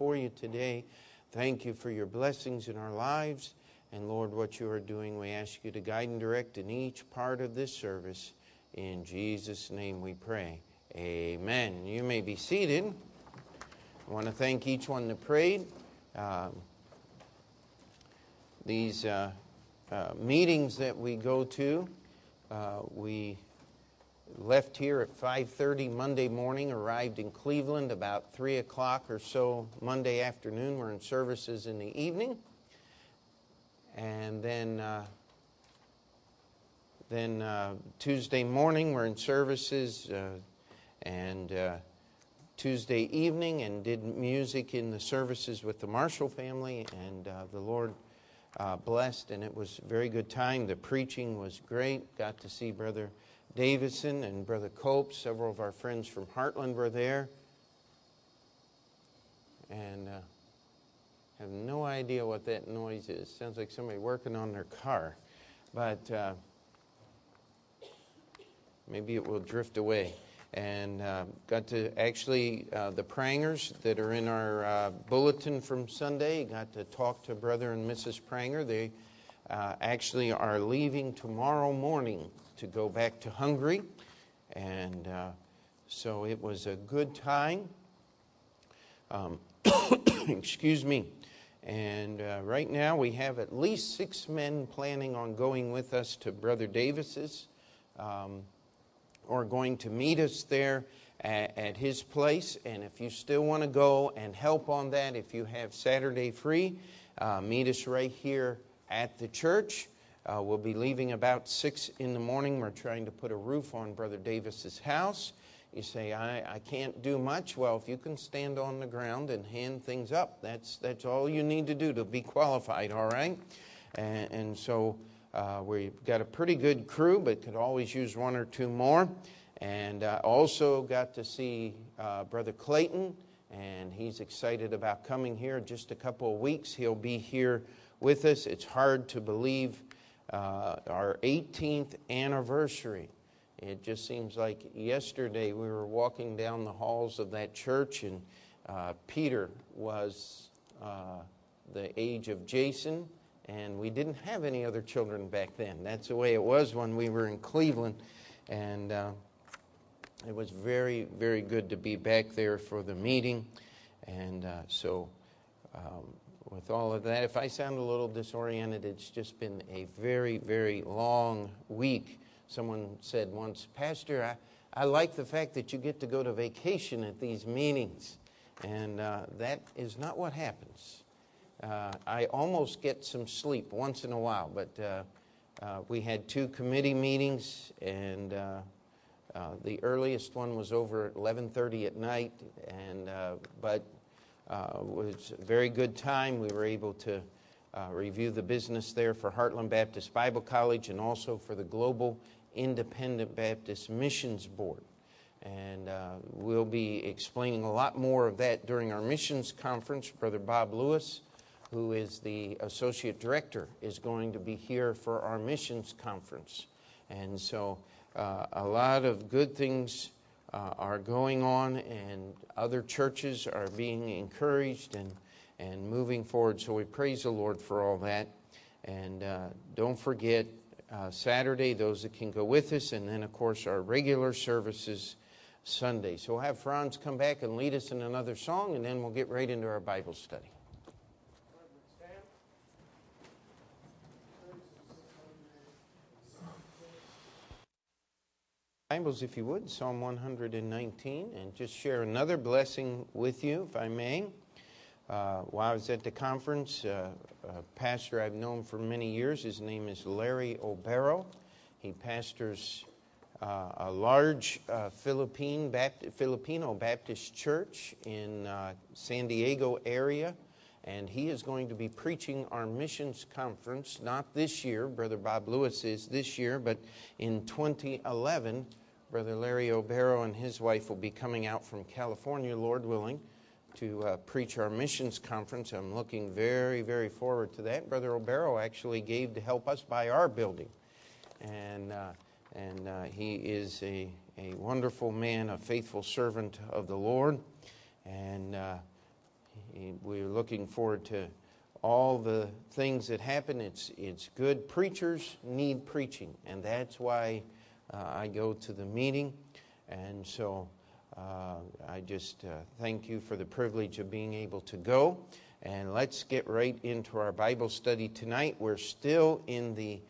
before you today. Thank you for your blessings in our lives. And Lord, what you are doing, we ask you to guide and direct in each part of this service. In Jesus' name we pray. Amen. You may be seated. I want to thank each one that prayed. Um, these uh, uh, meetings that we go to, uh, we left here at 5.30 monday morning arrived in cleveland about 3 o'clock or so monday afternoon. We're in services in the evening. And then uh, then uh, tuesday morning we're in services uh, and uh, tuesday evening and did music in the services with the marshall family. And uh, the lord uh, blessed and it was a very good time. The preaching was great. Got to see brother Davison and Brother Cope. Several of our friends from Heartland were there. And uh, have no idea what that noise is. Sounds like somebody working on their car. But uh, maybe it will drift away. And uh, got to actually, uh, the prangers that are in our uh, bulletin from Sunday, got to talk to Brother and Mrs. Pranger. They uh, actually are leaving tomorrow morning to go back to Hungary. And uh, so it was a good time. Um, excuse me. And uh, right now we have at least six men planning on going with us to Brother Davis's um, or going to meet us there at, at his place. And if you still want to go and help on that, if you have Saturday free, uh, meet us right here at the church. Uh, we'll be leaving about 6 in the morning. We're trying to put a roof on Brother Davis's house. You say, I, I can't do much. Well, if you can stand on the ground and hand things up, that's, that's all you need to do to be qualified, all right? And, and so uh, we've got a pretty good crew, but could always use one or two more. And uh, also got to see uh, Brother Clayton, and he's excited about coming here. Just a couple of weeks, he'll be here with us. It's hard to believe uh, our 18th anniversary. It just seems like yesterday we were walking down the halls of that church, and uh, Peter was uh, the age of Jason, and we didn't have any other children back then. That's the way it was when we were in Cleveland, and uh, it was very, very good to be back there for the meeting. And uh, so um, with all of that. If I sound a little disoriented, it's just been a very, very long week. Someone said once, Pastor, I, I like the fact that you get to go to vacation at these meetings. And uh, that is not what happens. Uh, I almost get some sleep once in a while, but uh, uh we had two committee meetings, and uh, uh, the earliest one was over at 11:30 at night. And but was a very good time. We were able to uh, review the business there for Heartland Baptist Bible College and also for the Global Independent Baptist Missions Board. And uh, we'll be explaining a lot more of that during our missions conference. Brother Bob Lewis, who is the associate director, is going to be here for our missions conference. And so, uh, a lot of good things uh, are going on, and other churches are being encouraged and, and moving forward. So we praise the Lord for all that. And uh, don't forget, uh, Saturday, those that can go with us, and then, of course, our regular services Sunday. So we'll have Franz come back and lead us in another song, and then we'll get right into our Bible study. Bibles, if you would, Psalm 119, and just share another blessing with you, if I may. Uh, while I was at the conference, uh, a pastor I've known for many years, his name is Larry Obero. He pastors uh, a large uh, Philippine Filipino Baptist church in uh, San Diego area, and he is going to be preaching our missions conference, not this year, Brother Bob Lewis is this year, but in 2011 Brother Larry Obero and his wife will be coming out from California, Lord willing, to uh, preach our missions conference. I'm looking very, very forward to that. Brother Obero actually gave to help us buy our building. And, uh, and uh, he is a, a wonderful man, a faithful servant of the Lord. And uh, he we're looking forward to all the things that happen. It's, it's good. Preachers need preaching, and that's why I go to the meeting. And so uh, I just uh, thank you for the privilege of being able to go. And let's get right into our Bible study tonight. We're still in the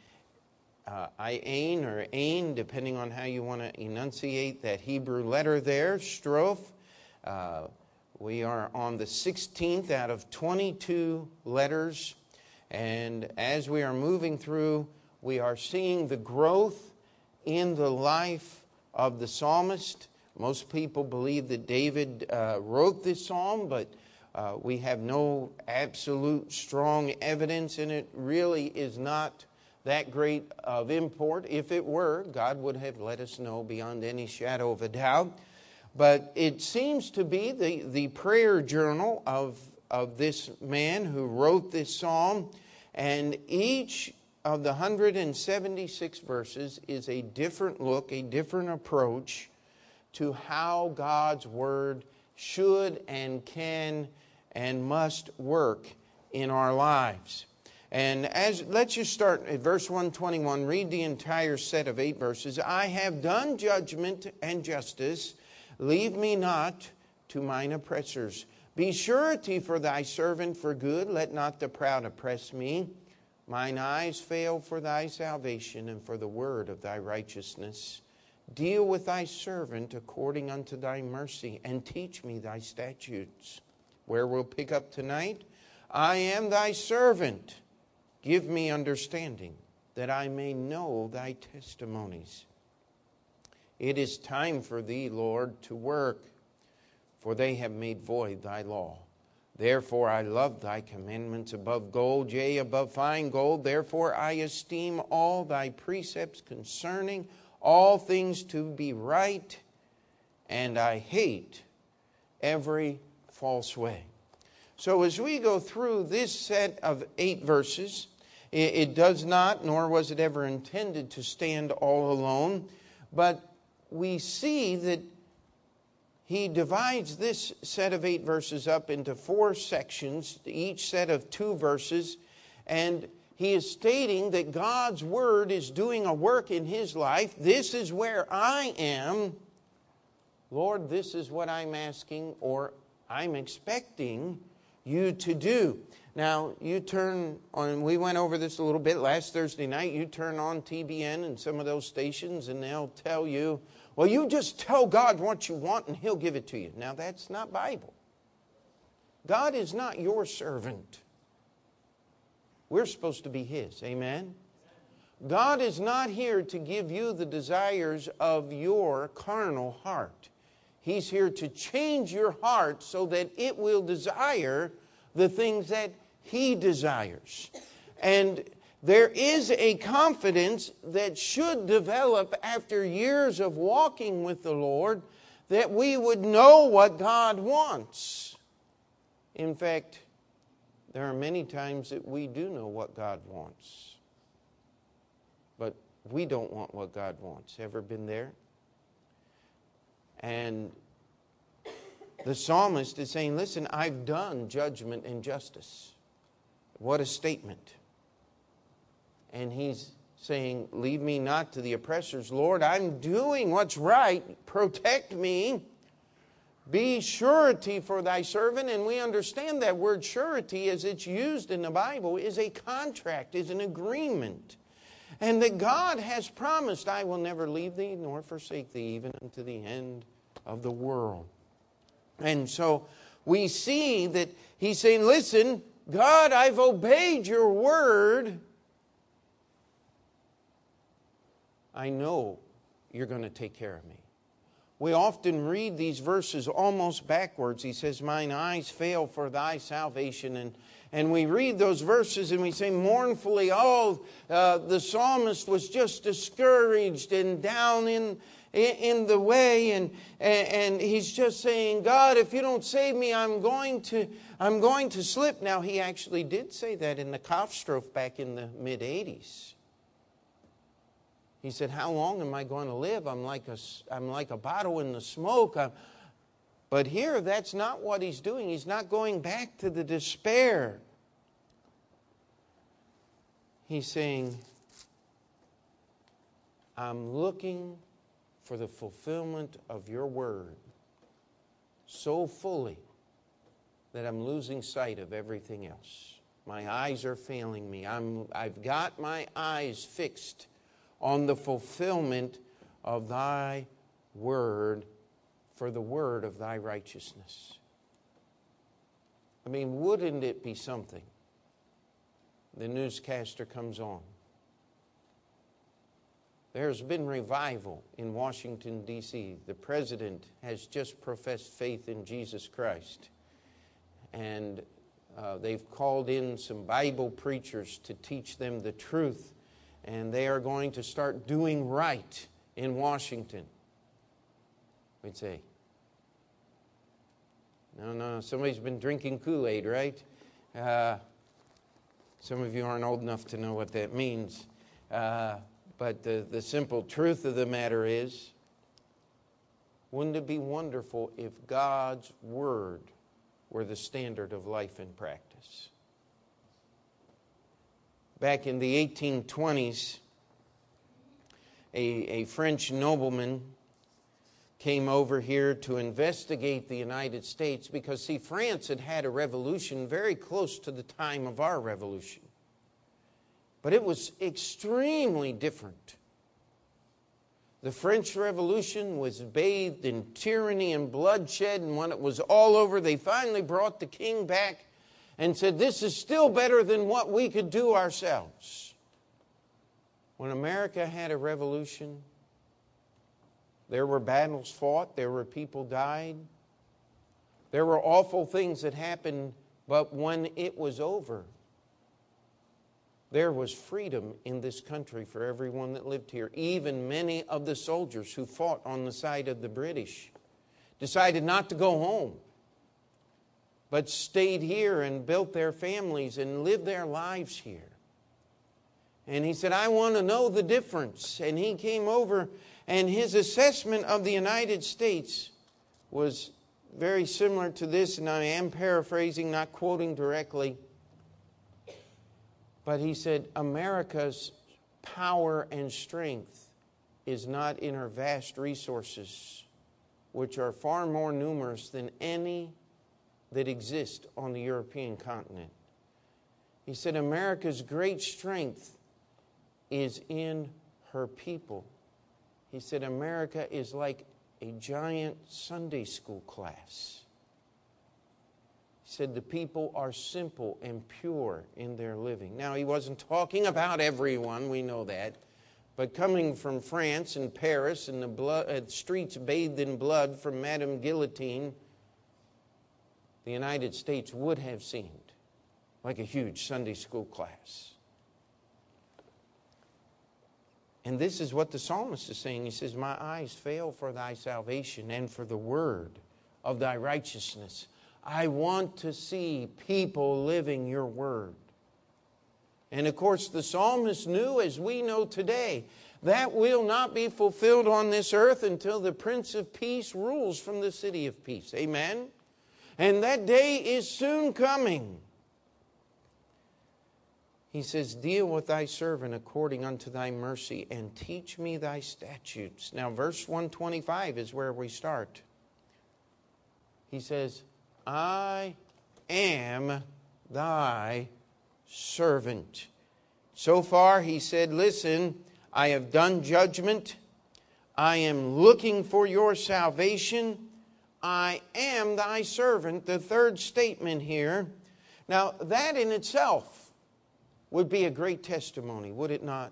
uh, Ain or Ain, depending on how you want to enunciate that Hebrew letter there, strophe. Uh, we are on the 16th out of 22 letters. And as we are moving through, we are seeing the growth in the life of the psalmist. Most people believe that David uh, wrote this psalm, but uh, we have no absolute strong evidence, and it really is not that great of import. If it were, God would have let us know beyond any shadow of a doubt. But it seems to be the, the prayer journal of, of this man who wrote this psalm, and each of the 176 verses is a different look, a different approach to how God's Word should and can and must work in our lives. And as let's just start at verse 121, read the entire set of eight verses. I have done judgment and justice, leave me not to mine oppressors. Be surety for thy servant for good, let not the proud oppress me. Mine eyes fail for thy salvation and for the word of thy righteousness. Deal with thy servant according unto thy mercy, and teach me thy statutes. Where we'll pick up tonight I am thy servant. Give me understanding, that I may know thy testimonies. It is time for thee, Lord, to work, for they have made void thy law. Therefore I love thy commandments above gold, yea, above fine gold. Therefore I esteem all thy precepts concerning all things to be right, and I hate every false way. So, as we go through this set of eight verses, it, does not, nor was it ever intended to stand all alone, but we see that he divides this set of eight verses up into four sections, each set of two verses, and he is stating that God's Word is doing a work in his life. This is where I am. Lord, this is what I'm asking or I'm expecting you to do. Now, you turn on, we went over this a little bit last Thursday night. You turn on TBN and some of those stations, and they'll tell you, well, you just tell God what you want and He'll give it to you. Now, that's not Bible. God is not your servant. We're supposed to be His. Amen? God is not here to give you the desires of your carnal heart. He's here to change your heart so that it will desire the things that He desires. And there is a confidence that should develop after years of walking with the Lord that we would know what God wants. In fact, there are many times that we do know what God wants, but we don't want what God wants. Ever been there? And the psalmist is saying, Listen, I've done judgment and justice. What a statement. And he's saying, Leave me not to the oppressors. Lord, I'm doing what's right. Protect me. Be surety for thy servant. And we understand that word surety, as it's used in the Bible, is a contract, is an agreement. And that God has promised, I will never leave thee nor forsake thee, even unto the end of the world. And so we see that he's saying, Listen, God, I've obeyed your word. I know you're going to take care of me. We often read these verses almost backwards. He says, Mine eyes fail for thy salvation. And, and we read those verses and we say mournfully, Oh, uh, the psalmist was just discouraged and down in, in the way and, and he's just saying god if you don't save me i'm going to i'm going to slip now he actually did say that in the Kaph strophe back in the mid 80s he said how long am i going to live i'm like a i'm like a bottle in the smoke I'm, But here, that's not what he's doing. He's not going back to the despair. He's saying, I'm looking for the fulfillment of your word so fully that I'm losing sight of everything else. My eyes are failing me. I'm, I've got my eyes fixed on the fulfillment of thy word for the word of thy righteousness. I mean, wouldn't it be something? The newscaster comes on. There's been revival in Washington, D.C. The president has just professed faith in Jesus Christ. And uh, they've called in some Bible preachers to teach them the truth. And they are going to start doing right in Washington. We'd say, no, no, somebody's been drinking Kool Aid, right? Uh, some of you aren't old enough to know what that means. Uh, but the, the simple truth of the matter is wouldn't it be wonderful if God's Word were the standard of life and practice? Back in the 1820s, a, a French nobleman came over here to investigate the United States because, see, France had had a revolution very close to the time of our revolution. But it was extremely different. The French Revolution was bathed in tyranny and bloodshed, and when it was all over, they finally brought the king back and said, This is still better than what we could do ourselves. When America had a revolution, there were battles fought, there were people died, there were awful things that happened, but when it was over, there was freedom in this country for everyone that lived here. Even many of the soldiers who fought on the side of the British decided not to go home, but stayed here and built their families and lived their lives here. And he said, I want to know the difference. And he came over and his assessment of the United States was very similar to this, and I am paraphrasing, not quoting directly. But he said, America's power and strength is not in her vast resources, which are far more numerous than any that exist on the European continent. He said, America's great strength is in her people. He said, America is like a giant Sunday school class. He said, the people are simple and pure in their living. Now, he wasn't talking about everyone, we know that. But coming from France and Paris and the blood, uh, streets bathed in blood from Madame Guillotine, the United States would have seemed like a huge Sunday school class. And this is what the psalmist is saying. He says, My eyes fail for thy salvation and for the word of thy righteousness. I want to see people living your word. And of course, the psalmist knew, as we know today, that will not be fulfilled on this earth until the Prince of Peace rules from the city of peace. Amen? And that day is soon coming. He says, Deal with thy servant according unto thy mercy and teach me thy statutes. Now, verse 125 is where we start. He says, I am thy servant. So far, he said, Listen, I have done judgment. I am looking for your salvation. I am thy servant. The third statement here. Now, that in itself would be a great testimony, would it not?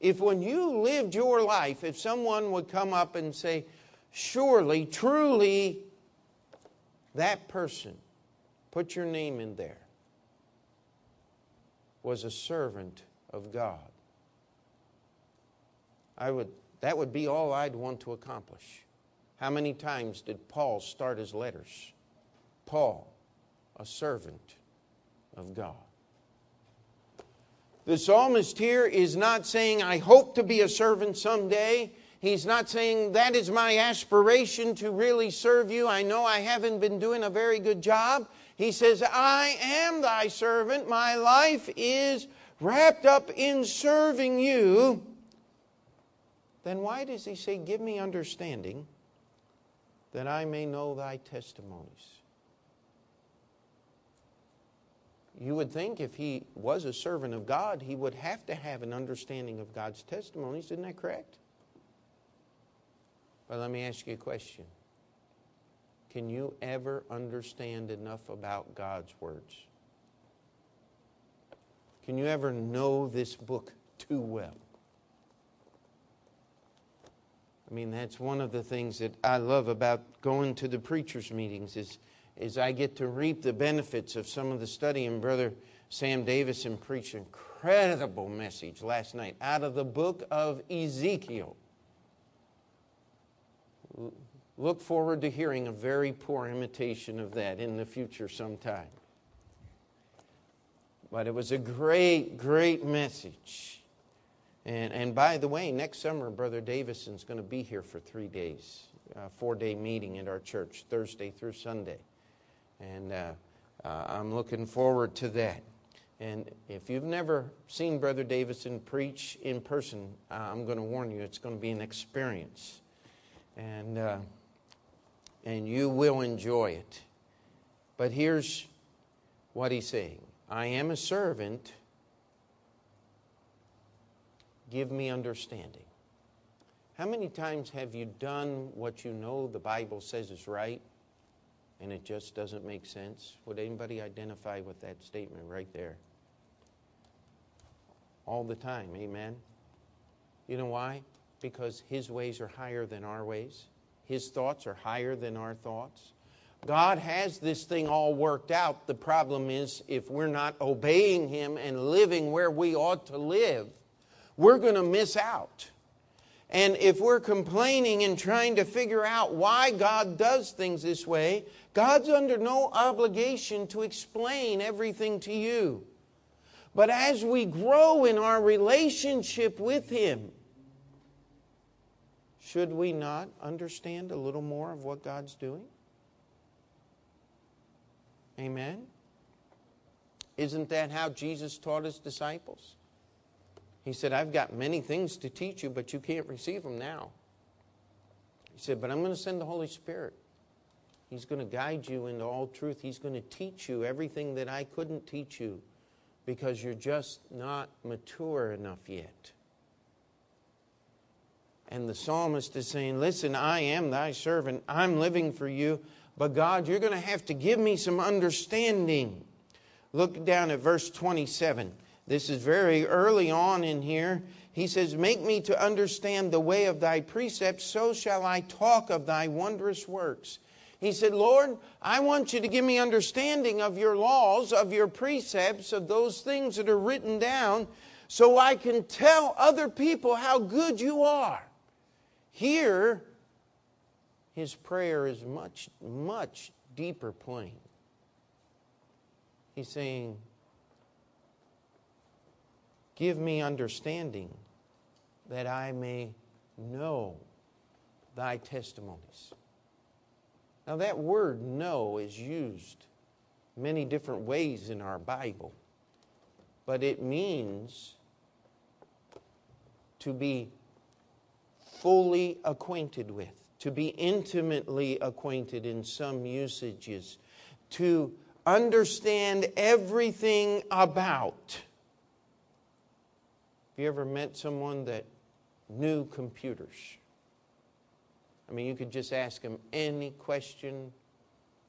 If when you lived your life, if someone would come up and say, Surely, truly, that person, put your name in there, was a servant of God. I would, that would be all I'd want to accomplish. How many times did Paul start his letters? Paul, a servant of God. The psalmist here is not saying, I hope to be a servant someday. He's not saying that is my aspiration to really serve you. I know I haven't been doing a very good job. He says, I am thy servant. My life is wrapped up in serving you. Then why does he say, Give me understanding that I may know thy testimonies? You would think if he was a servant of God, he would have to have an understanding of God's testimonies. Isn't that correct? But let me ask you a question Can you ever understand enough about God's words? Can you ever know this book too well? I mean, that's one of the things that I love about going to the preachers' meetings is is I get to reap the benefits of some of the study. And Brother Sam Davison preached an incredible message last night out of the book of Ezekiel. Look forward to hearing a very poor imitation of that in the future sometime. But it was a great, great message. And, and by the way, next summer, Brother Davison's going to be here for three days, a four day meeting at our church, Thursday through Sunday. And uh, uh, I'm looking forward to that. And if you've never seen Brother Davison preach in person, uh, I'm going to warn you, it's going to be an experience. And, uh, and you will enjoy it. But here's what he's saying I am a servant. Give me understanding. How many times have you done what you know the Bible says is right and it just doesn't make sense? Would anybody identify with that statement right there? All the time, amen? You know why? Because His ways are higher than our ways, His thoughts are higher than our thoughts. God has this thing all worked out. The problem is if we're not obeying Him and living where we ought to live, we're going to miss out. And if we're complaining and trying to figure out why God does things this way, God's under no obligation to explain everything to you. But as we grow in our relationship with Him, should we not understand a little more of what God's doing? Amen? Isn't that how Jesus taught His disciples? He said, I've got many things to teach you, but you can't receive them now. He said, But I'm going to send the Holy Spirit. He's going to guide you into all truth. He's going to teach you everything that I couldn't teach you because you're just not mature enough yet. And the psalmist is saying, Listen, I am thy servant. I'm living for you. But God, you're going to have to give me some understanding. Look down at verse 27. This is very early on in here. He says, Make me to understand the way of thy precepts, so shall I talk of thy wondrous works. He said, Lord, I want you to give me understanding of your laws, of your precepts, of those things that are written down, so I can tell other people how good you are. Here, his prayer is much, much deeper plane. He's saying, Give me understanding that I may know thy testimonies. Now, that word know is used many different ways in our Bible, but it means to be fully acquainted with, to be intimately acquainted in some usages, to understand everything about. Have you ever met someone that knew computers? I mean, you could just ask them any question,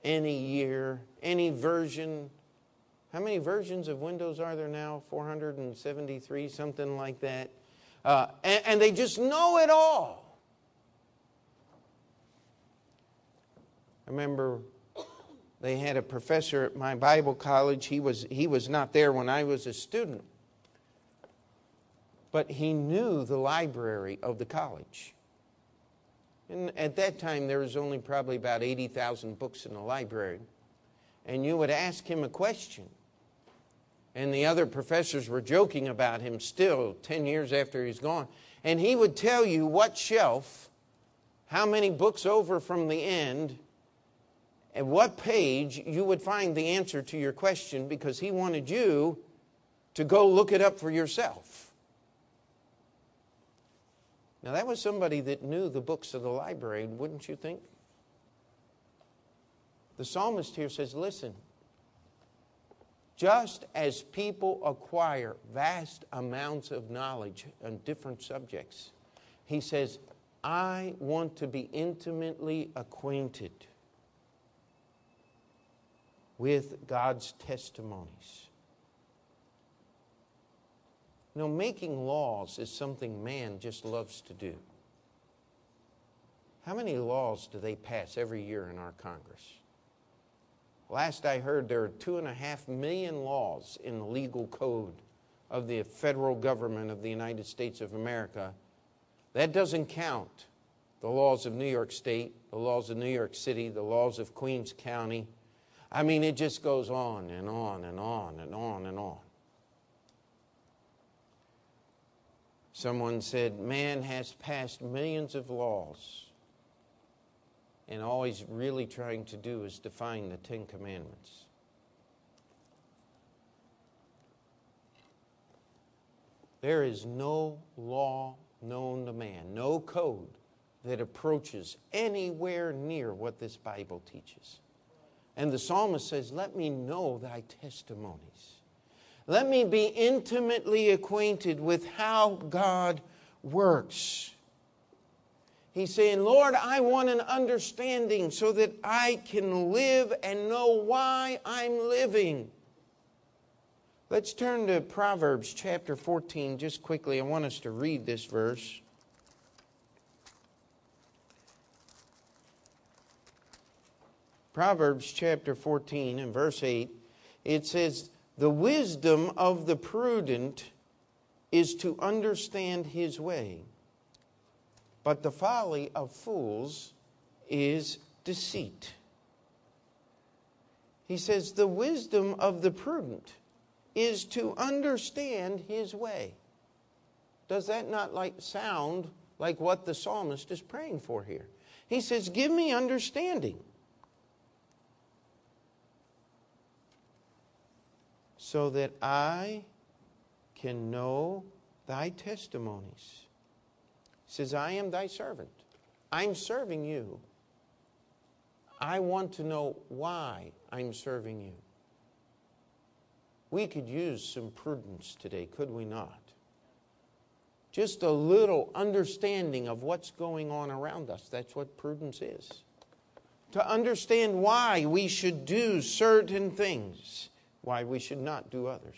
any year, any version. How many versions of Windows are there now? 473, something like that. Uh, and, and they just know it all. I remember they had a professor at my Bible college. He was, he was not there when I was a student but he knew the library of the college. And at that time, there was only probably about 80,000 books in the library. And you would ask him a question. And the other professors were joking about him still 10 years after he's gone. and he would tell you what shelf, how many books over from the end, and what page you would find the answer to your question because he wanted you to go look it up for yourself. Now, that was somebody that knew the books of the library, wouldn't you think? The psalmist here says, Listen, just as people acquire vast amounts of knowledge on different subjects, he says, I want to be intimately acquainted with God's testimonies. You know, making laws is something man just loves to do. How many laws do they pass every year in our Congress? Last I heard, there are two and a half million laws in the legal code of the federal government of the United States of America. That doesn't count the laws of New York State, the laws of New York City, the laws of Queens County. I mean, it just goes on and on and on and on and on. Someone said, Man has passed millions of laws, and all he's really trying to do is define the Ten Commandments. There is no law known to man, no code that approaches anywhere near what this Bible teaches. And the psalmist says, Let me know thy testimonies. Let me be intimately acquainted with how God works. He's saying, Lord, I want an understanding so that I can live and know why I'm living. Let's turn to Proverbs chapter 14 just quickly. I want us to read this verse. Proverbs chapter 14 and verse 8, it says, the wisdom of the prudent is to understand his way, but the folly of fools is deceit. He says, The wisdom of the prudent is to understand his way. Does that not like sound like what the psalmist is praying for here? He says, Give me understanding. So that I can know thy testimonies. He says, I am thy servant. I'm serving you. I want to know why I'm serving you. We could use some prudence today, could we not? Just a little understanding of what's going on around us. That's what prudence is. To understand why we should do certain things why we should not do others.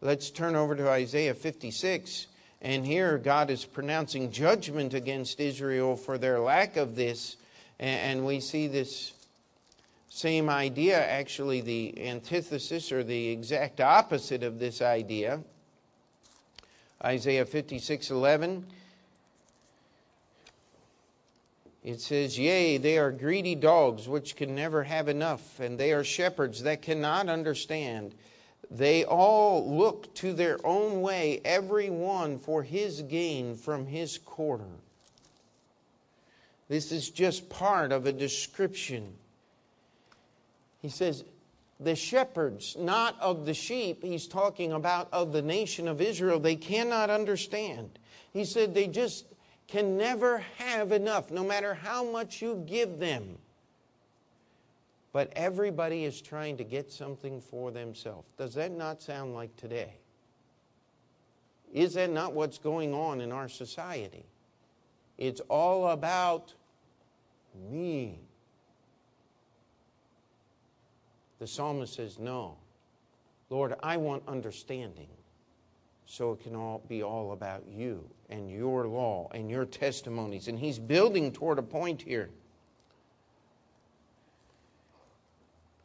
Let's turn over to Isaiah 56. And here God is pronouncing judgment against Israel for their lack of this. And we see this same idea, actually, the antithesis or the exact opposite of this idea. Isaiah 56 11. It says, Yea, they are greedy dogs which can never have enough, and they are shepherds that cannot understand. They all look to their own way, every one for his gain from his quarter. This is just part of a description. He says, the shepherds, not of the sheep, he's talking about of the nation of Israel, they cannot understand. He said they just can never have enough, no matter how much you give them. But everybody is trying to get something for themselves. Does that not sound like today? Is that not what's going on in our society? It's all about me. The psalmist says, No. Lord, I want understanding so it can all be all about you and your law and your testimonies. And he's building toward a point here.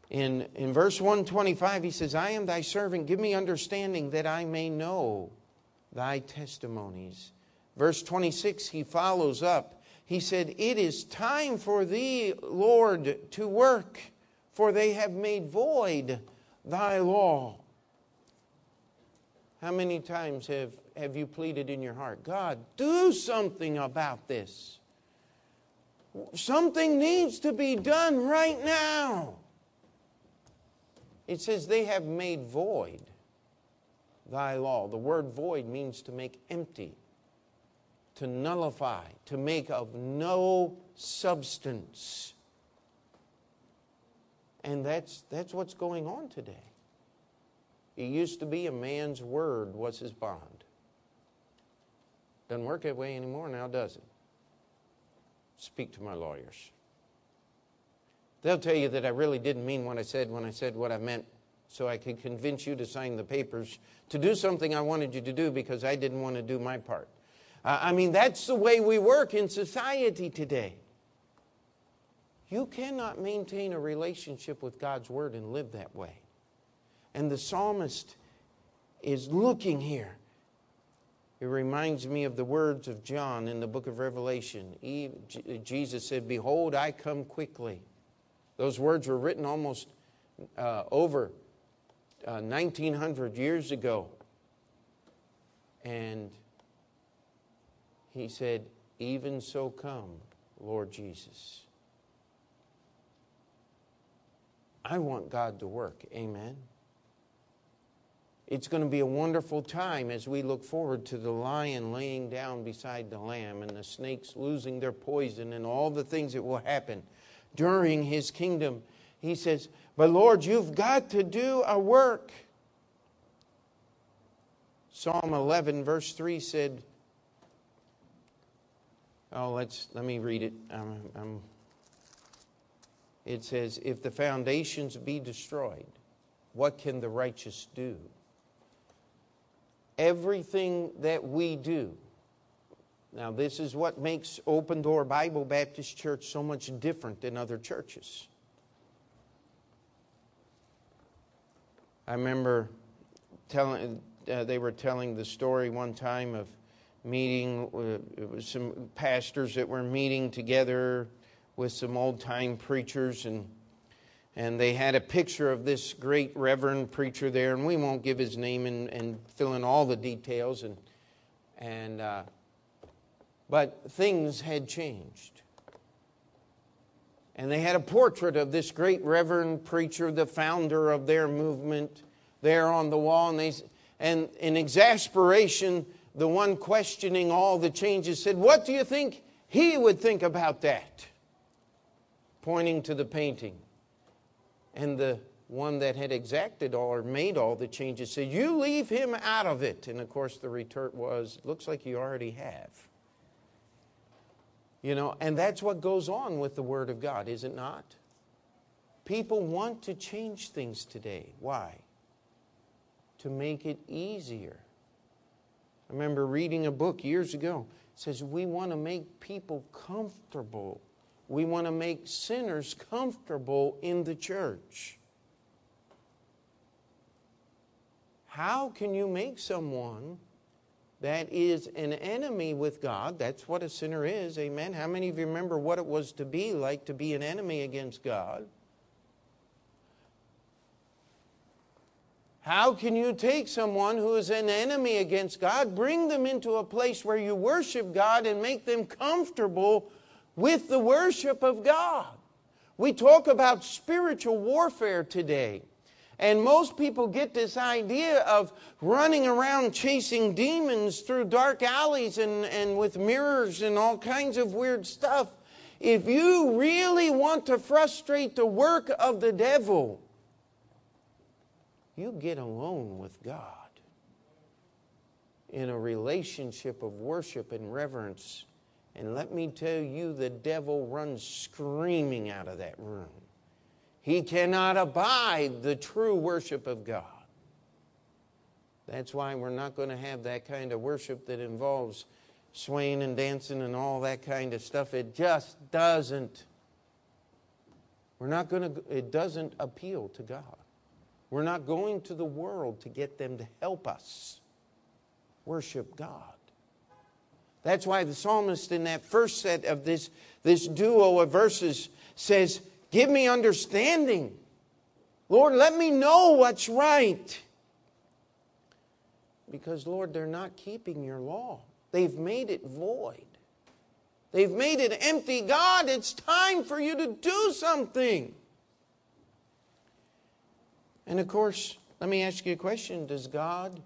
In, in verse 125, he says, I am thy servant. Give me understanding that I may know thy testimonies. Verse 26, he follows up. He said, It is time for thee, Lord, to work, for they have made void thy law. How many times have, have you pleaded in your heart, God, do something about this? Something needs to be done right now. It says, They have made void thy law. The word void means to make empty, to nullify, to make of no substance. And that's, that's what's going on today. It used to be a man's word was his bond. Doesn't work that way anymore now, does it? Speak to my lawyers. They'll tell you that I really didn't mean what I said when I said what I meant, so I could convince you to sign the papers to do something I wanted you to do because I didn't want to do my part. Uh, I mean, that's the way we work in society today. You cannot maintain a relationship with God's Word and live that way. And the psalmist is looking here. It reminds me of the words of John in the book of Revelation. Jesus said, Behold, I come quickly. Those words were written almost uh, over uh, 1900 years ago. And he said, Even so come, Lord Jesus. I want God to work. Amen. It's going to be a wonderful time as we look forward to the lion laying down beside the lamb and the snakes losing their poison and all the things that will happen during his kingdom. He says, But Lord, you've got to do a work. Psalm 11, verse 3 said, Oh, let's let me read it. I'm, I'm it says, If the foundations be destroyed, what can the righteous do? Everything that we do, now, this is what makes Open Door Bible Baptist Church so much different than other churches. I remember telling, uh, they were telling the story one time of meeting, uh, it was some pastors that were meeting together with some old time preachers, and, and they had a picture of this great reverend preacher there, and we won't give his name and, and fill in all the details. And, and, uh, but things had changed. And they had a portrait of this great reverend preacher, the founder of their movement, there on the wall. And, they, and in exasperation, the one questioning all the changes said, What do you think he would think about that? pointing to the painting. And the one that had exacted all or made all the changes said, You leave him out of it. And of course, the retort was, Looks like you already have. You know, and that's what goes on with the Word of God, is it not? People want to change things today. Why? To make it easier. I remember reading a book years ago. It says we want to make people comfortable we want to make sinners comfortable in the church. How can you make someone that is an enemy with God? That's what a sinner is, amen. How many of you remember what it was to be like to be an enemy against God? How can you take someone who is an enemy against God, bring them into a place where you worship God, and make them comfortable with the worship of God. We talk about spiritual warfare today. And most people get this idea of running around chasing demons through dark alleys and, and with mirrors and all kinds of weird stuff. If you really want to frustrate the work of the devil, you get alone with God in a relationship of worship and reverence and let me tell you, the devil runs screaming out of that room. He cannot abide the true worship of God. That's why we're not going to have that kind of worship that involves swaying and dancing and all that kind of stuff. It just doesn't. We're not going to, it doesn't appeal to God. We're not going to the world to get them to help us worship God. That's why the psalmist in that first set of this, this duo of verses says, Give me understanding. Lord, let me know what's right. Because, Lord, they're not keeping your law. They've made it void. They've made it empty. God, it's time for you to do something. And of course, let me ask you a question Does God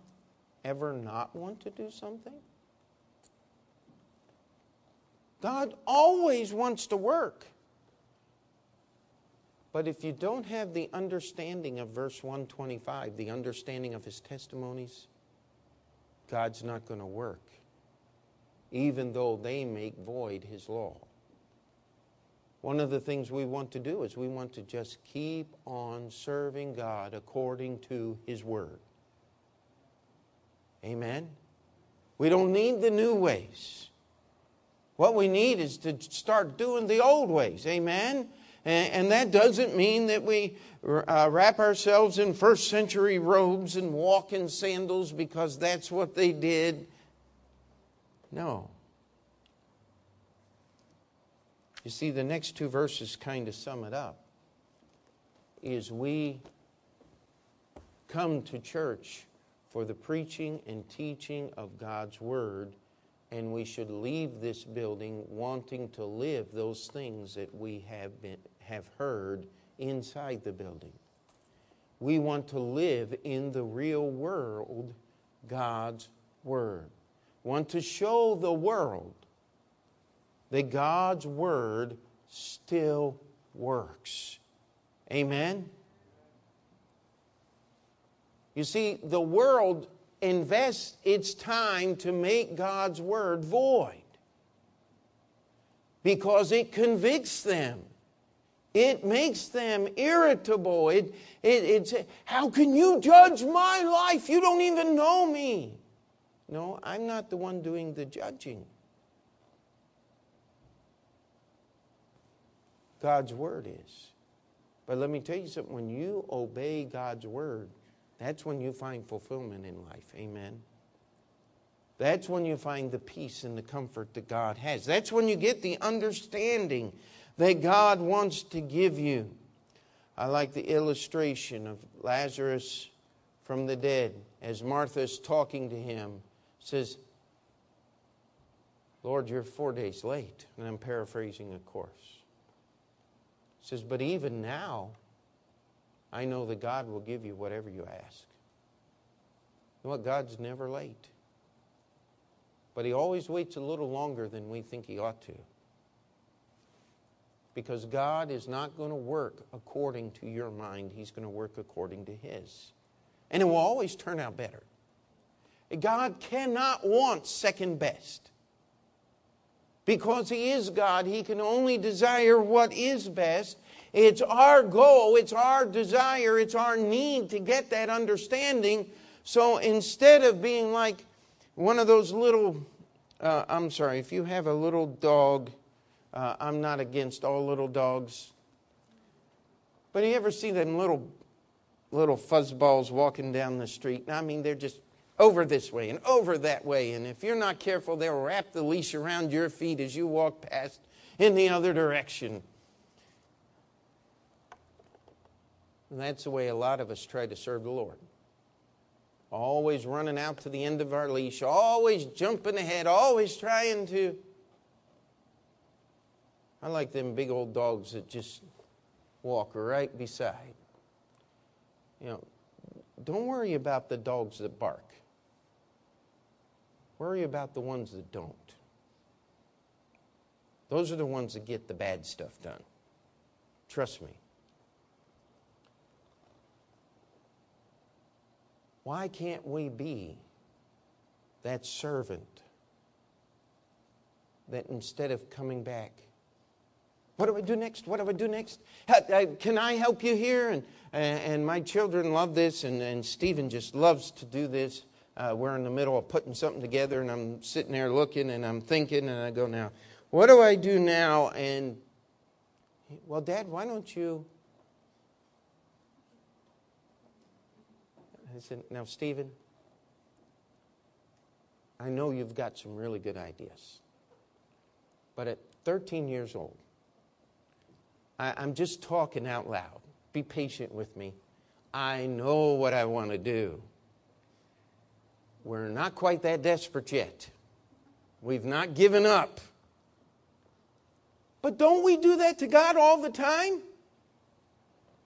ever not want to do something? God always wants to work. But if you don't have the understanding of verse 125, the understanding of his testimonies, God's not going to work, even though they make void his law. One of the things we want to do is we want to just keep on serving God according to his word. Amen? We don't need the new ways. What we need is to start doing the old ways. Amen? And, that doesn't mean that we uh, wrap ourselves in first century robes and walk in sandals because that's what they did. No. You see, the next two verses kind of sum it up. Is we come to church for the preaching and teaching of God's Word and we should leave this building wanting to live those things that we have, been, have heard inside the building. We want to live in the real world God's Word. Want to show the world that God's Word still works. Amen? You see, the world invest its time to make God's word void because it convicts them. It makes them irritable. It, it, it's, how can you judge my life? You don't even know me. No, I'm not the one doing the judging. God's word is. But let me tell you something when you obey God's word, that's when you find fulfillment in life. Amen. That's when you find the peace and the comfort that God has. That's when you get the understanding that God wants to give you. I like the illustration of Lazarus from the dead as Martha is talking to him says Lord you're 4 days late and I'm paraphrasing of course says but even now I know that God will give you whatever you ask. You know what? God's never late. But He always waits a little longer than we think He ought to. Because God is not going to work according to your mind, He's going to work according to His. And it will always turn out better. God cannot want second best. Because He is God, He can only desire what is best, it's our goal, it's our desire, it's our need to get that understanding. So instead of being like one of those little, uh, I'm sorry, if you have a little dog, uh, I'm not against all little dogs. But you ever see them little, little fuzzballs walking down the street? I mean, they're just over this way and over that way. And if you're not careful, they'll wrap the leash around your feet as you walk past in the other direction. And that's the way a lot of us try to serve the Lord. Always running out to the end of our leash, always jumping ahead, always trying to. I like them big old dogs that just walk right beside. You know, don't worry about the dogs that bark. Worry about the ones that don't. Those are the ones that get the bad stuff done. Trust me. Why can't we be that servant that instead of coming back, what do I do next? What do I do next? Uh, can I help you here? And, uh, and my children love this, and, and Stephen just loves to do this. Uh, we're in the middle of putting something together, and I'm sitting there looking, and I'm thinking, and I go, now, what do I do now? And, well, Dad, why don't you I said, Now, Stephen, I know you've got some really good ideas. But at 13 years old, I, I'm just talking out loud. Be patient with me. I know what I want to do. We're not quite that desperate yet. We've not given up. But don't we do that to God all the time?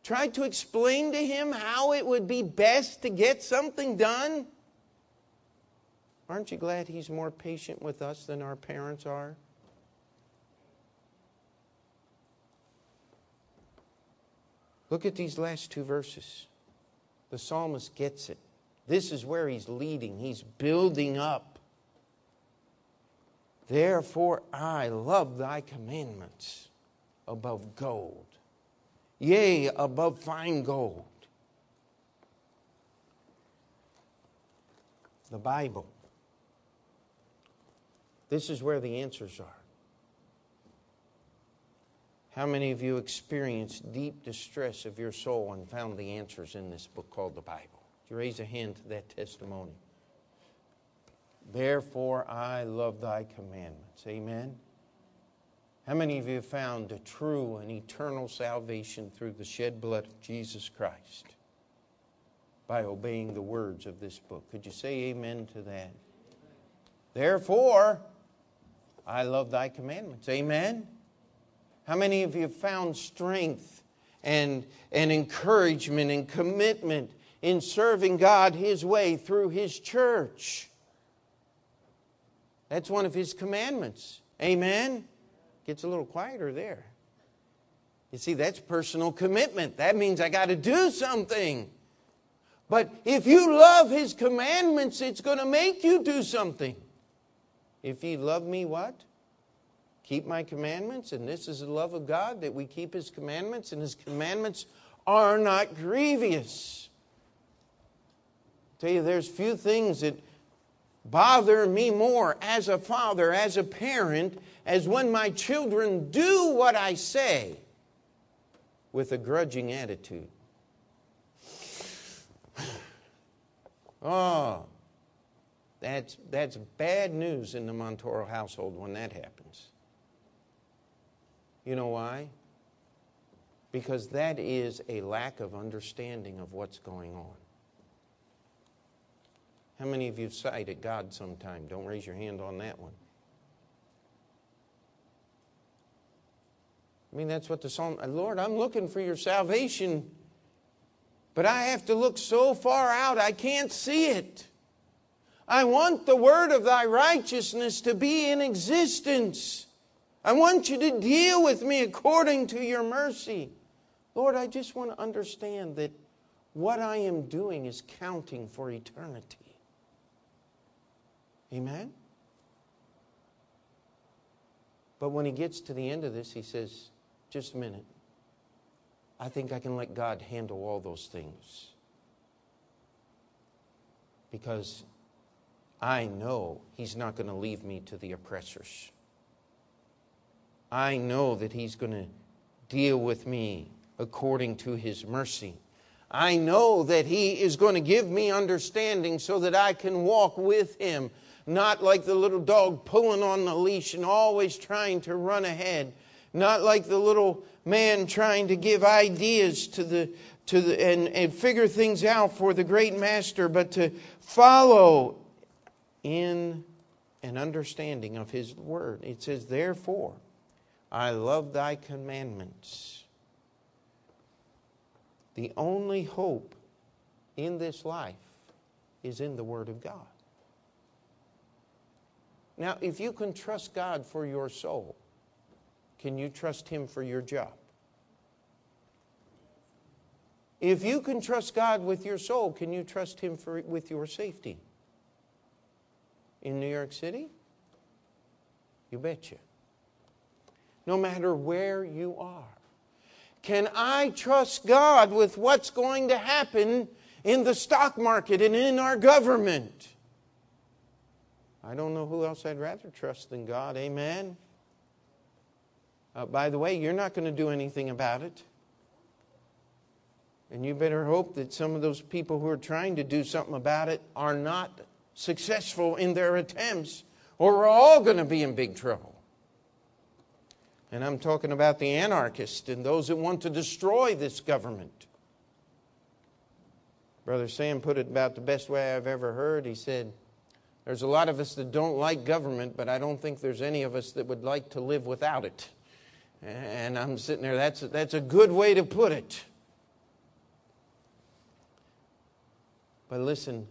Try to explain to Him how it would be best to get something done? Aren't you glad He's more patient with us than our parents are? Look at these last two verses. The psalmist gets it. This is where he's leading, he's building up. Therefore, I love thy commandments above gold, yea, above fine gold. The Bible. This is where the answers are. How many of you experienced deep distress of your soul and found the answers in this book called the Bible? Would you raise a hand to that testimony? Therefore, I love thy commandments. Amen. How many of you have found a true and eternal salvation through the shed blood of Jesus Christ by obeying the words of this book? Could you say amen to that? Therefore, I love thy commandments. Amen. How many of you have found strength and, and encouragement and commitment in serving God His way through His church? That's one of His commandments. Amen? Gets a little quieter there. You see, that's personal commitment. That means I got to do something. But if you love His commandments, it's going to make you do something. If ye love me, what? keep my commandments, and this is the love of God that we keep His commandments, and His commandments are not grievous. Tell you, there's few things that bother me more as a father, as a parent, as when my children do what I say with a grudging attitude. Oh, that's, that's bad news in the Montoro household when that happens. You know why? Because that is a lack of understanding of what's going on. How many of you have sighed at God sometime? Don't raise your hand on that one. I mean, that's what the psalm, Lord, I'm looking for your salvation, but I have to look so far out, I can't see it. I want the word of thy righteousness to be in existence. I want you to deal with me according to your mercy. Lord, I just want to understand that what I am doing is counting for eternity. Amen? But when he gets to the end of this, he says, just a minute. I think I can let God handle all those things. Because I know he's not going to leave me to the oppressors. I know that He's going to deal with me according to His mercy. I know that He is going to give me understanding so that I can walk with Him, not like the little dog pulling on the leash and always trying to run ahead, not like the little man trying to give ideas to the, to the, and, and figure things out for the great master, but to follow in an understanding of His word. It says, therefore, I love thy commandments. The only hope in this life is in the Word of God. Now, if you can trust God for your soul, can you trust Him for your job? If you can trust God with your soul, can you trust Him for, with your safety? In New York City? You betcha no matter where you are? Can I trust God with what's going to happen in the stock market and in our government? I don't know who else I'd rather trust than God. Amen. Uh, by the way, you're not going to do anything about it. And you better hope that some of those people who are trying to do something about it are not successful in their attempts, or we're all going to be in big trouble. And I'm talking about the anarchists and those that want to destroy this government. Brother Sam put it about the best way I've ever heard. He said, There's a lot of us that don't like government, but I don't think there's any of us that would like to live without it. And I'm sitting there, that's, that's a good way to put it. But listen,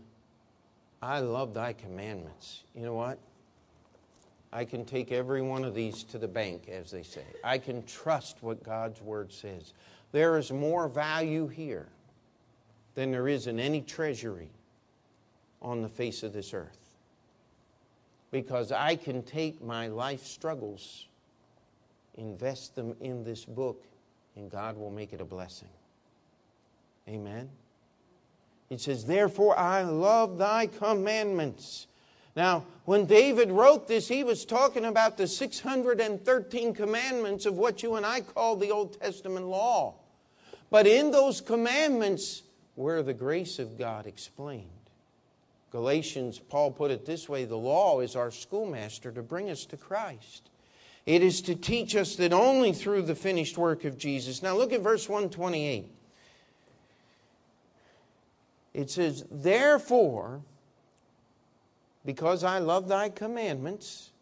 I love thy commandments. You know what? I can take every one of these to the bank, as they say. I can trust what God's word says. There is more value here than there is in any treasury on the face of this earth because I can take my life struggles, invest them in this book, and God will make it a blessing. Amen. It says, Therefore I love thy commandments. Now, when David wrote this, he was talking about the 613 commandments of what you and I call the Old Testament law. But in those commandments were the grace of God explained. Galatians, Paul put it this way the law is our schoolmaster to bring us to Christ. It is to teach us that only through the finished work of Jesus. Now look at verse 128. It says, Therefore, because I love thy commandments,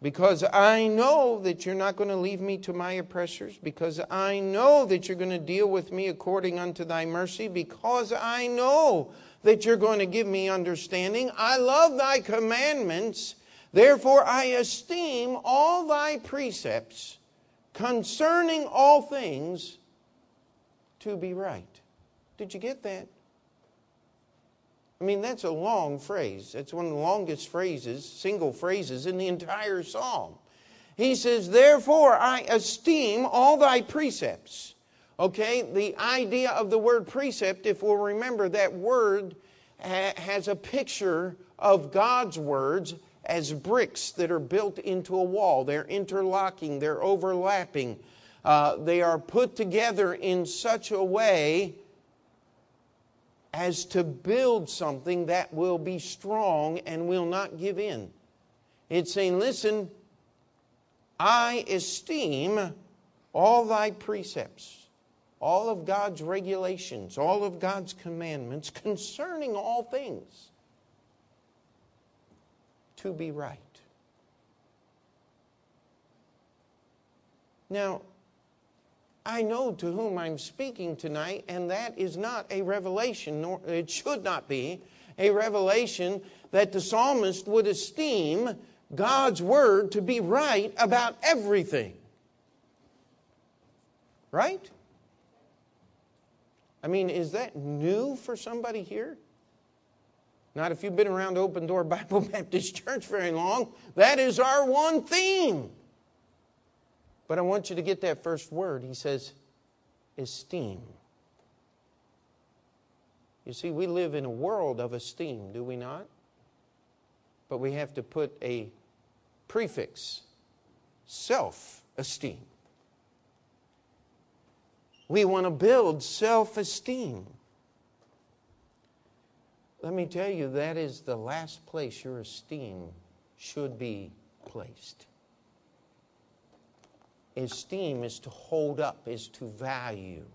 because I know that you're not going to leave me to my oppressors, because I know that you're going to deal with me according unto thy mercy, because I know that you're going to give me understanding. I love thy commandments. Therefore, I esteem all thy precepts concerning all things to be right. Did you get that? I mean, that's a long phrase. That's one of the longest phrases, single phrases in the entire psalm. He says, Therefore, I esteem all thy precepts. Okay, the idea of the word precept, if we'll remember, that word ha- has a picture of God's words as bricks that are built into a wall. They're interlocking, they're overlapping, uh, they are put together in such a way as to build something that will be strong and will not give in. It's saying, listen, I esteem all thy precepts all of God's regulations, all of God's commandments concerning all things to be right. Now, I know to whom I'm speaking tonight, and that is not a revelation, nor it should not be a revelation that the psalmist would esteem God's word to be right about everything. Right? I mean, is that new for somebody here? Not if you've been around Open Door Bible Baptist Church very long. That is our one theme. But I want you to get that first word. He says, esteem. You see, we live in a world of esteem, do we not? But we have to put a prefix self esteem. We want to build self esteem. Let me tell you, that is the last place your esteem should be placed. Esteem is to hold up, is to value.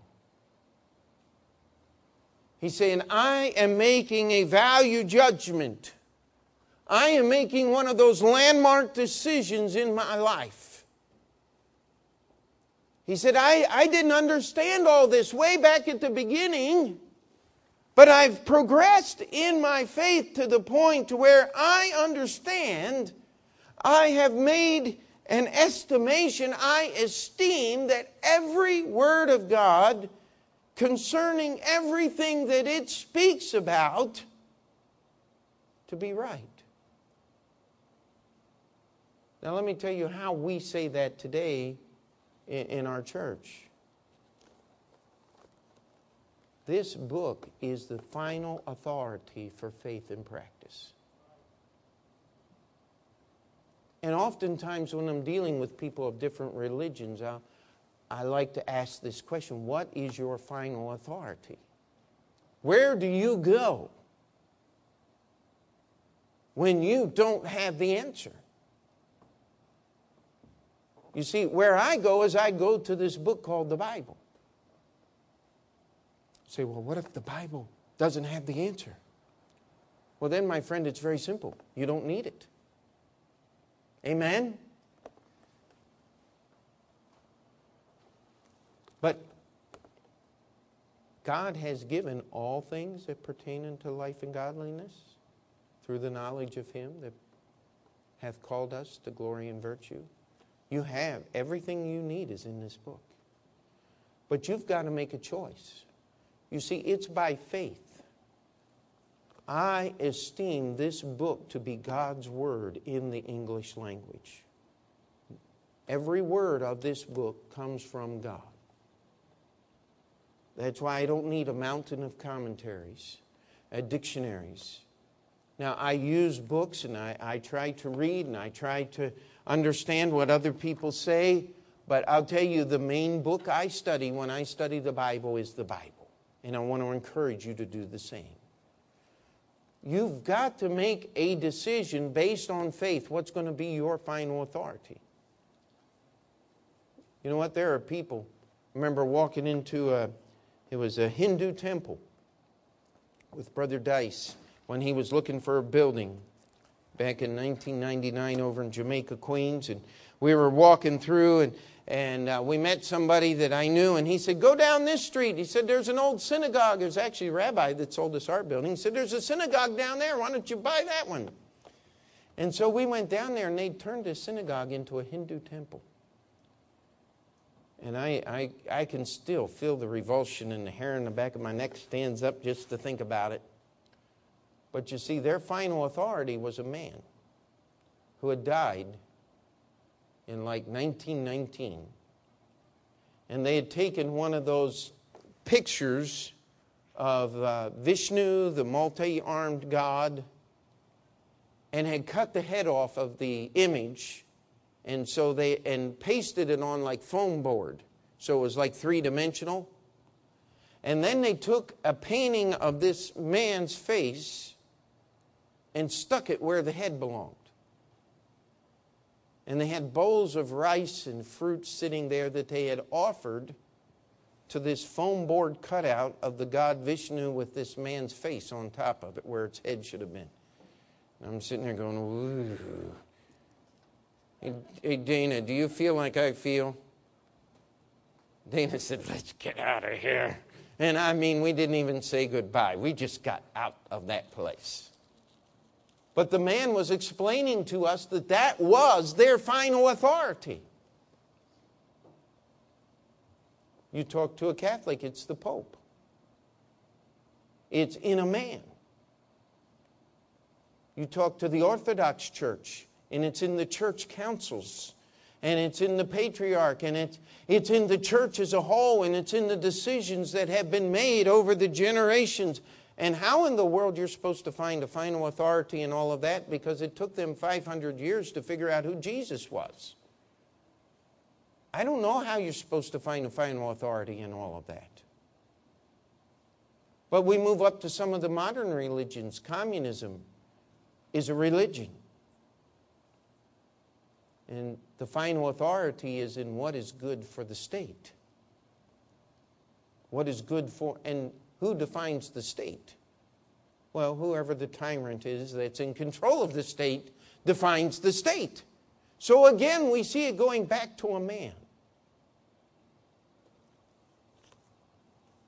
He's saying, I am making a value judgment. I am making one of those landmark decisions in my life. He said, I, I didn't understand all this way back at the beginning, but I've progressed in my faith to the point to where I understand I have made an estimation, I esteem that every word of God concerning everything that it speaks about to be right. Now, let me tell you how we say that today in our church. This book is the final authority for faith and practice. And oftentimes, when I'm dealing with people of different religions, I, I like to ask this question What is your final authority? Where do you go when you don't have the answer? You see, where I go is I go to this book called the Bible. say, well, what if the Bible doesn't have the answer? well, then, my friend, it's very simple. You don't need it. Amen? But God has given all things that pertain unto life and godliness through the knowledge of Him that hath called us to glory and virtue. You have everything you need is in this book. But you've got to make a choice. You see, it's by faith. I esteem this book to be God's word in the English language. Every word of this book comes from God. That's why I don't need a mountain of commentaries, uh, dictionaries. Now, I use books and I, I try to read and I try to understand what other people say, but I'll tell you the main book I study when I study the Bible is the Bible. And I want to encourage you to do the same. You've got to make a decision based on faith. What's going to be your final authority? You know what? There are people. I remember walking into a, it was a Hindu temple with Brother Dice when he was looking for a building back in 1999 over in Jamaica, Queens. And we were walking through and, and uh, we met somebody that I knew. And he said, Go down this street. He said, There's an old synagogue. There's actually a rabbi that sold this art building. He said, There's a synagogue down there. Why don't you buy that one? And so we went down there and they turned the synagogue into a Hindu temple. And I, I, I can still feel the revulsion and the hair in the back of my neck stands up just to think about it. But you see, their final authority was a man who had died in like 1919. And they had taken one of those pictures of uh, Vishnu, the multi armed god, and had cut the head off of the image. And so they and pasted it on like foam board. So it was like three dimensional. And then they took a painting of this man's face and stuck it where the head belonged. And they had bowls of rice and fruit sitting there that they had offered to this foam board cutout of the god Vishnu with this man's face on top of it, where its head should have been. And I'm sitting there going, ooh. Hey, hey, Dana, do you feel like I feel? Dana said, let's get out of here. And I mean, we didn't even say goodbye. We just got out of that place. But the man was explaining to us that that was their final authority. You talk to a Catholic, it's the Pope. It's in a man. You talk to the Orthodox Church, and it's in the church councils, and it's in the patriarch, and it's, it's in the church as a whole, and it's in the decisions that have been made over the generations. And how in the world you're supposed to find a final authority in all of that? Because it took them 500 years to figure out who Jesus was. I don't know how you're supposed to find a final authority in all of that. But we move up to some of the modern religions. Communism is a religion. And the final authority is in what is good for the state. What is good for, and who defines the state? Well, whoever the tyrant is that's in control of the state defines the state. So again, we see it going back to a man.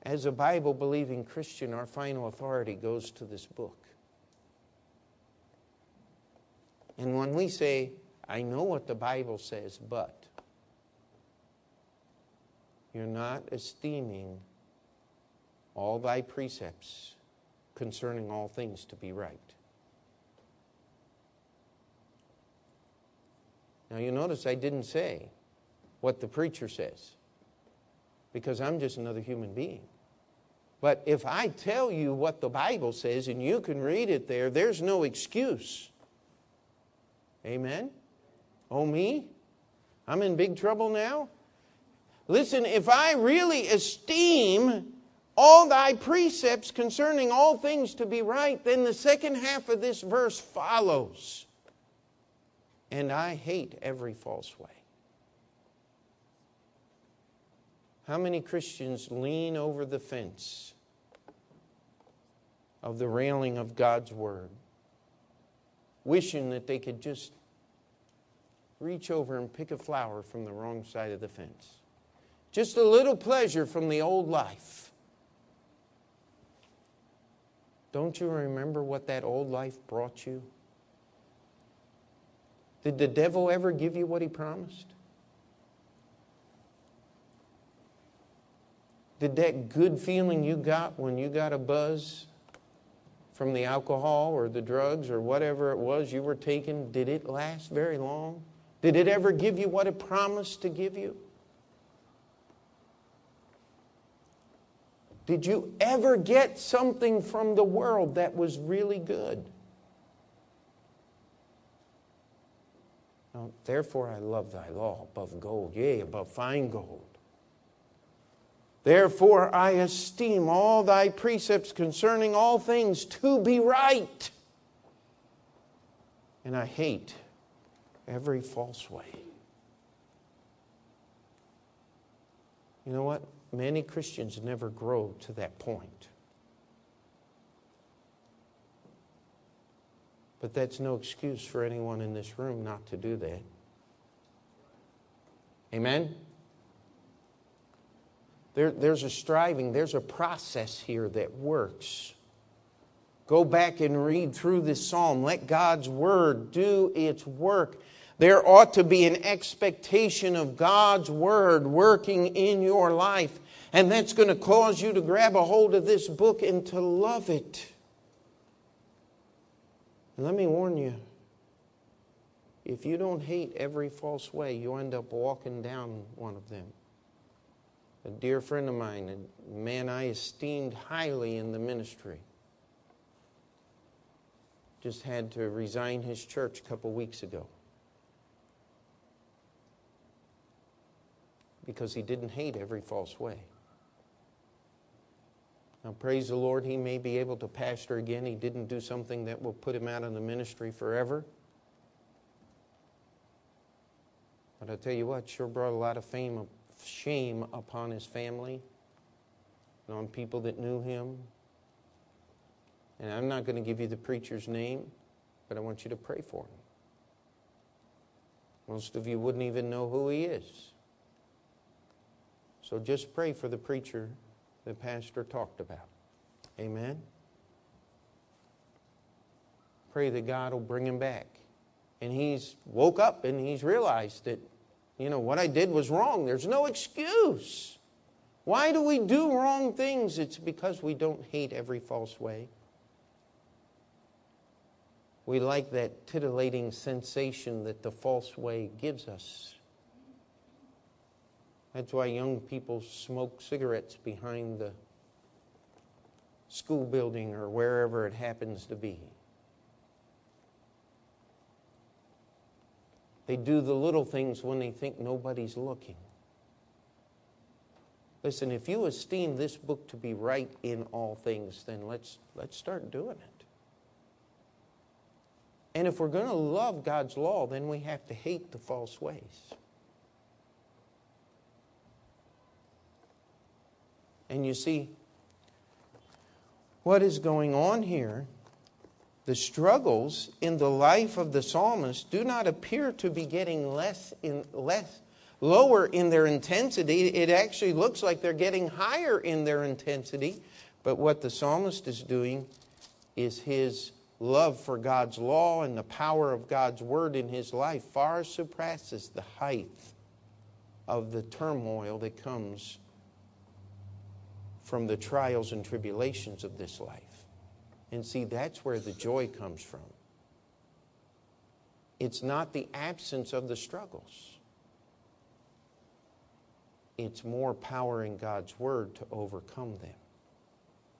As a Bible believing Christian, our final authority goes to this book. And when we say, I know what the Bible says, but you're not esteeming all thy precepts concerning all things to be right. Now, you notice I didn't say what the preacher says because I'm just another human being. But if I tell you what the Bible says and you can read it there, there's no excuse. Amen? Oh, me? I'm in big trouble now? Listen, if I really esteem all thy precepts concerning all things to be right, then the second half of this verse follows. And I hate every false way. How many Christians lean over the fence of the railing of God's Word wishing that they could just reach over and pick a flower from the wrong side of the fence. Just a little pleasure from the old life. Don't you remember what that old life brought you? Did the devil ever give you what he promised? Did that good feeling you got when you got a buzz from the alcohol or the drugs or whatever it was you were taking, did it last very long? Did it ever give you what it promised to give you? Did you ever get something from the world that was really good? No, therefore, I love thy law above gold, yea, above fine gold. Therefore, I esteem all thy precepts concerning all things to be right. And I hate every false way. You know what? Many Christians never grow to that point. But that's no excuse for anyone in this room not to do that. Amen? There, there's a striving, there's a process here that works. Go back and read through this psalm. Let God's word do its work. There ought to be an expectation of God's word working in your life. And that's going to cause you to grab a hold of this book and to love it. And let me warn you if you don't hate every false way, you end up walking down one of them. A dear friend of mine, a man I esteemed highly in the ministry, just had to resign his church a couple weeks ago. Because he didn't hate every false way. Now, praise the Lord, he may be able to pastor again. He didn't do something that will put him out of the ministry forever. But I tell you what, sure brought a lot of fame, shame upon his family and on people that knew him. And I'm not going to give you the preacher's name, but I want you to pray for him. Most of you wouldn't even know who he is. So just pray for the preacher the pastor talked about. Amen? Pray that God will bring him back. And he's woke up and he's realized that, you know, what I did was wrong. There's no excuse. Why do we do wrong things? It's because we don't hate every false way. We like that titillating sensation that the false way gives us. That's why young people smoke cigarettes behind the school building or wherever it happens to be. They do the little things when they think nobody's looking. Listen, if you esteem this book to be right in all things, then let's, let's start doing it. And if we're going to love God's law, then we have to hate the false ways. And you see, what is going on here, the struggles in the life of the psalmist do not appear to be getting less in less lower in their intensity. It actually looks like they're getting higher in their intensity. But what the psalmist is doing is his love for God's law and the power of God's word in his life far surpasses the height of the turmoil that comes from the trials and tribulations of this life. And see, that's where the joy comes from. It's not the absence of the struggles, it's more power in God's Word to overcome them.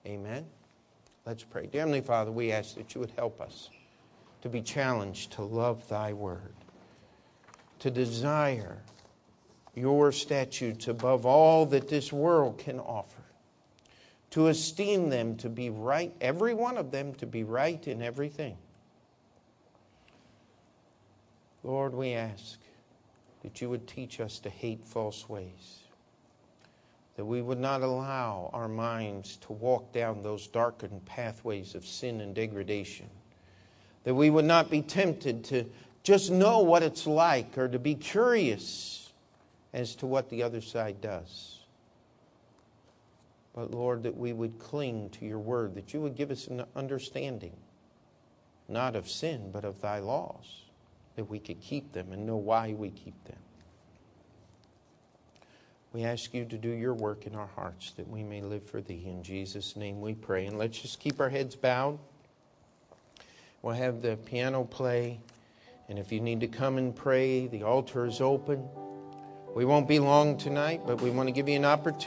Amen? Let's pray. Dear Heavenly Father, we ask that you would help us to be challenged to love Thy Word, to desire your statutes above all that this world can offer to esteem them to be right, every one of them to be right in everything. Lord, we ask that you would teach us to hate false ways, that we would not allow our minds to walk down those darkened pathways of sin and degradation, that we would not be tempted to just know what it's like or to be curious as to what the other side does. But Lord, that we would cling to your word, that you would give us an understanding, not of sin, but of thy laws, that we could keep them and know why we keep them. We ask you to do your work in our hearts that we may live for thee. In Jesus' name we pray. And let's just keep our heads bowed. We'll have the piano play. And if you need to come and pray, the altar is open. We won't be long tonight, but we want to give you an opportunity.